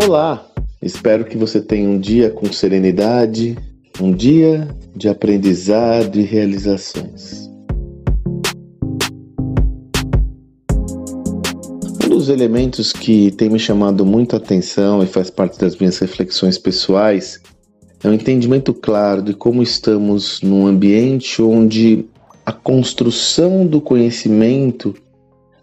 Olá, espero que você tenha um dia com serenidade, um dia de aprendizado e realizações. Um dos elementos que tem me chamado muito a atenção e faz parte das minhas reflexões pessoais é o entendimento claro de como estamos num ambiente onde a construção do conhecimento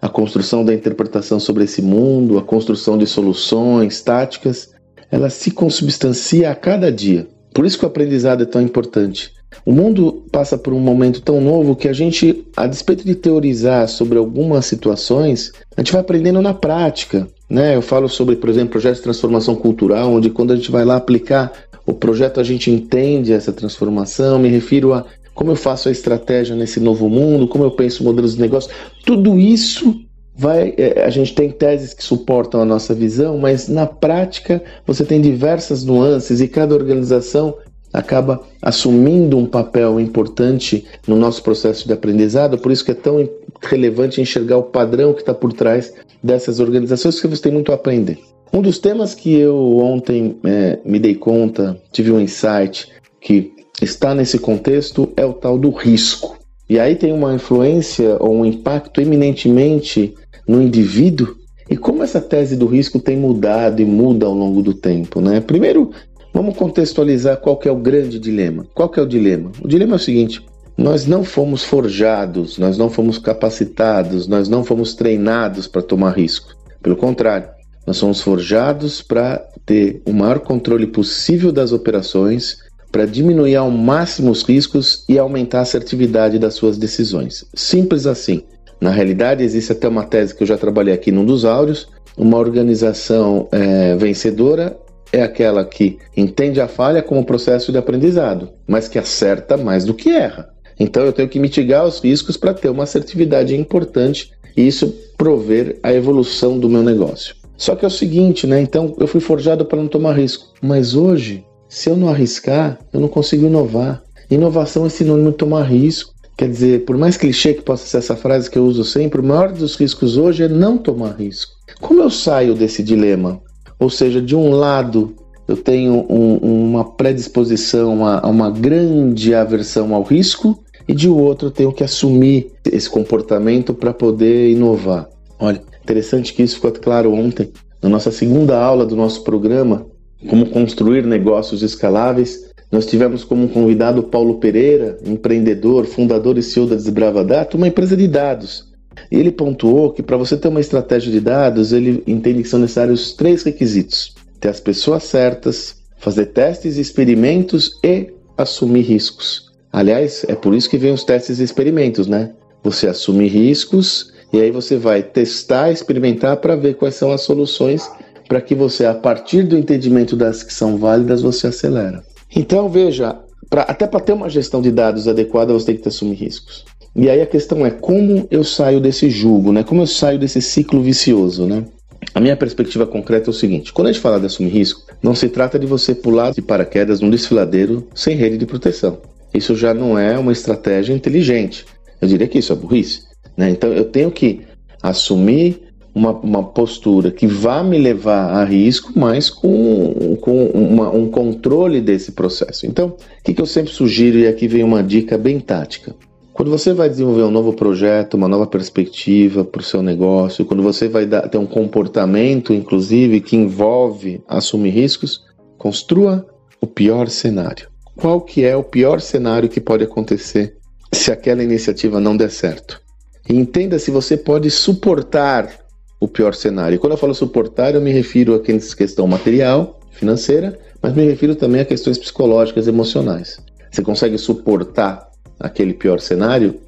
a construção da interpretação sobre esse mundo, a construção de soluções, táticas, ela se consubstancia a cada dia. Por isso que o aprendizado é tão importante. O mundo passa por um momento tão novo que a gente, a despeito de teorizar sobre algumas situações, a gente vai aprendendo na prática. Né? Eu falo sobre, por exemplo, projetos de transformação cultural, onde quando a gente vai lá aplicar o projeto, a gente entende essa transformação. Me refiro a como eu faço a estratégia nesse novo mundo, como eu penso modelos de negócio, tudo isso vai. É, a gente tem teses que suportam a nossa visão, mas na prática você tem diversas nuances e cada organização acaba assumindo um papel importante no nosso processo de aprendizado, por isso que é tão relevante enxergar o padrão que está por trás dessas organizações, que você tem muito a aprender. Um dos temas que eu ontem é, me dei conta, tive um insight que está nesse contexto é o tal do risco. E aí tem uma influência ou um impacto eminentemente no indivíduo e como essa tese do risco tem mudado e muda ao longo do tempo, né? Primeiro, vamos contextualizar qual é o grande dilema. Qual é o dilema? O dilema é o seguinte: nós não fomos forjados, nós não fomos capacitados, nós não fomos treinados para tomar risco. Pelo contrário, nós somos forjados para ter o maior controle possível das operações, para diminuir ao máximo os riscos e aumentar a assertividade das suas decisões. Simples assim. Na realidade, existe até uma tese que eu já trabalhei aqui num dos áudios: uma organização é, vencedora é aquela que entende a falha como processo de aprendizado, mas que acerta mais do que erra. Então eu tenho que mitigar os riscos para ter uma assertividade importante e isso prover a evolução do meu negócio. Só que é o seguinte, né? Então eu fui forjado para não tomar risco, mas hoje se eu não arriscar, eu não consigo inovar. Inovação é sinônimo de tomar risco. Quer dizer, por mais clichê que possa ser essa frase que eu uso sempre, o maior dos riscos hoje é não tomar risco. Como eu saio desse dilema? Ou seja, de um lado eu tenho um, uma predisposição a, a uma grande aversão ao risco, e de outro eu tenho que assumir esse comportamento para poder inovar. Olha, interessante que isso ficou claro ontem, na nossa segunda aula do nosso programa, como construir negócios escaláveis. Nós tivemos como convidado Paulo Pereira, empreendedor, fundador e CEO da Desbravadato, uma empresa de dados. E ele pontuou que para você ter uma estratégia de dados, ele entende que são necessários três requisitos: ter as pessoas certas, fazer testes e experimentos e assumir riscos. Aliás, é por isso que vem os testes e experimentos, né? Você assume riscos e aí você vai testar, experimentar para ver quais são as soluções para que você, a partir do entendimento das que são válidas, você acelera. Então, veja, pra, até para ter uma gestão de dados adequada, você tem que assumir riscos. E aí a questão é como eu saio desse julgo, né? Como eu saio desse ciclo vicioso, né? A minha perspectiva concreta é o seguinte: quando a gente fala de assumir risco, não se trata de você pular de paraquedas num desfiladeiro sem rede de proteção. Isso já não é uma estratégia inteligente. Eu diria que isso é burrice. Né? Então eu tenho que assumir uma, uma postura que vá me levar a risco, mas com, com uma, um controle desse processo. Então, o que, que eu sempre sugiro, e aqui vem uma dica bem tática. Quando você vai desenvolver um novo projeto, uma nova perspectiva para o seu negócio, quando você vai dar, ter um comportamento, inclusive, que envolve assumir riscos, construa o pior cenário. Qual que é o pior cenário que pode acontecer se aquela iniciativa não der certo? E entenda se você pode suportar o pior cenário. E quando eu falo suportar, eu me refiro a questão material, financeira, mas me refiro também a questões psicológicas, emocionais. Você consegue suportar aquele pior cenário?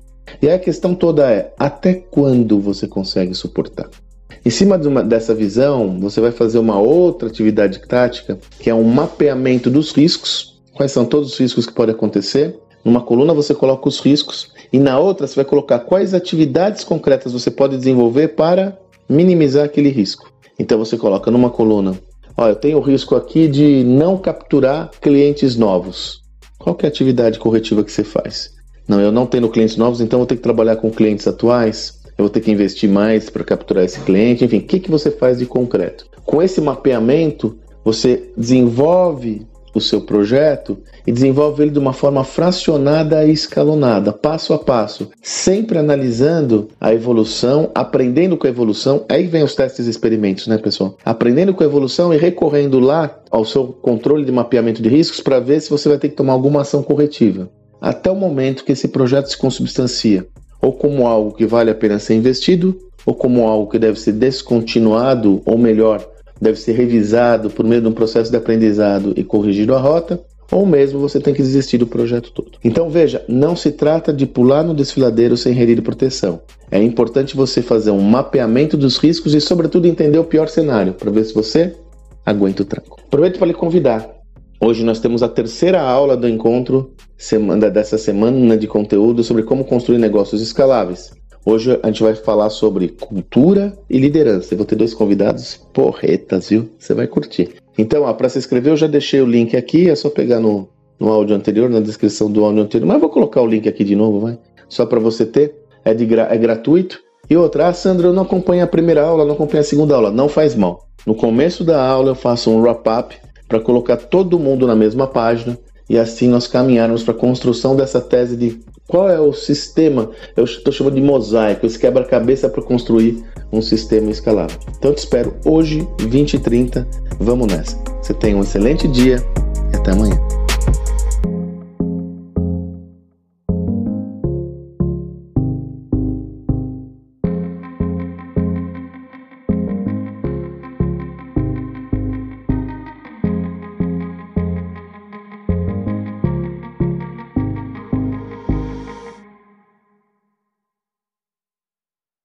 E aí a questão toda é: até quando você consegue suportar? Em cima de uma, dessa visão, você vai fazer uma outra atividade tática, que é um mapeamento dos riscos. Quais são todos os riscos que podem acontecer? Numa coluna você coloca os riscos e na outra você vai colocar quais atividades concretas você pode desenvolver para minimizar aquele risco. Então você coloca numa coluna: ó, eu tenho o risco aqui de não capturar clientes novos. Qual é a atividade corretiva que você faz? Não, eu não tenho clientes novos, então vou ter que trabalhar com clientes atuais. eu vou ter que investir mais para capturar esse cliente, enfim, o que, que você faz de concreto? Com esse mapeamento, você desenvolve o seu projeto e desenvolve ele de uma forma fracionada e escalonada, passo a passo, sempre analisando a evolução, aprendendo com a evolução. Aí vem os testes e experimentos, né, pessoal? Aprendendo com a evolução e recorrendo lá ao seu controle de mapeamento de riscos para ver se você vai ter que tomar alguma ação corretiva. Até o momento que esse projeto se consubstancia, ou como algo que vale a pena ser investido, ou como algo que deve ser descontinuado, ou melhor, deve ser revisado por meio de um processo de aprendizado e corrigido a rota, ou mesmo você tem que desistir do projeto todo. Então veja, não se trata de pular no desfiladeiro sem rede de proteção. É importante você fazer um mapeamento dos riscos e, sobretudo, entender o pior cenário para ver se você aguenta o tranco. Aproveito para lhe convidar. Hoje nós temos a terceira aula do encontro semana, dessa semana de conteúdo sobre como construir negócios escaláveis. Hoje a gente vai falar sobre cultura e liderança. Eu vou ter dois convidados porretas, viu? Você vai curtir. Então, para se inscrever, eu já deixei o link aqui, é só pegar no, no áudio anterior, na descrição do áudio anterior. Mas vou colocar o link aqui de novo, vai? Só para você ter. É, de gra é gratuito. E outra, ah, Sandra, eu não acompanho a primeira aula, não acompanho a segunda aula. Não faz mal. No começo da aula eu faço um wrap-up para colocar todo mundo na mesma página e assim nós caminharmos para a construção dessa tese de qual é o sistema, eu estou chamando de mosaico, esse quebra-cabeça para construir um sistema escalável. Então te espero hoje, 20 e 30, vamos nessa. Você tenha um excelente dia e até amanhã.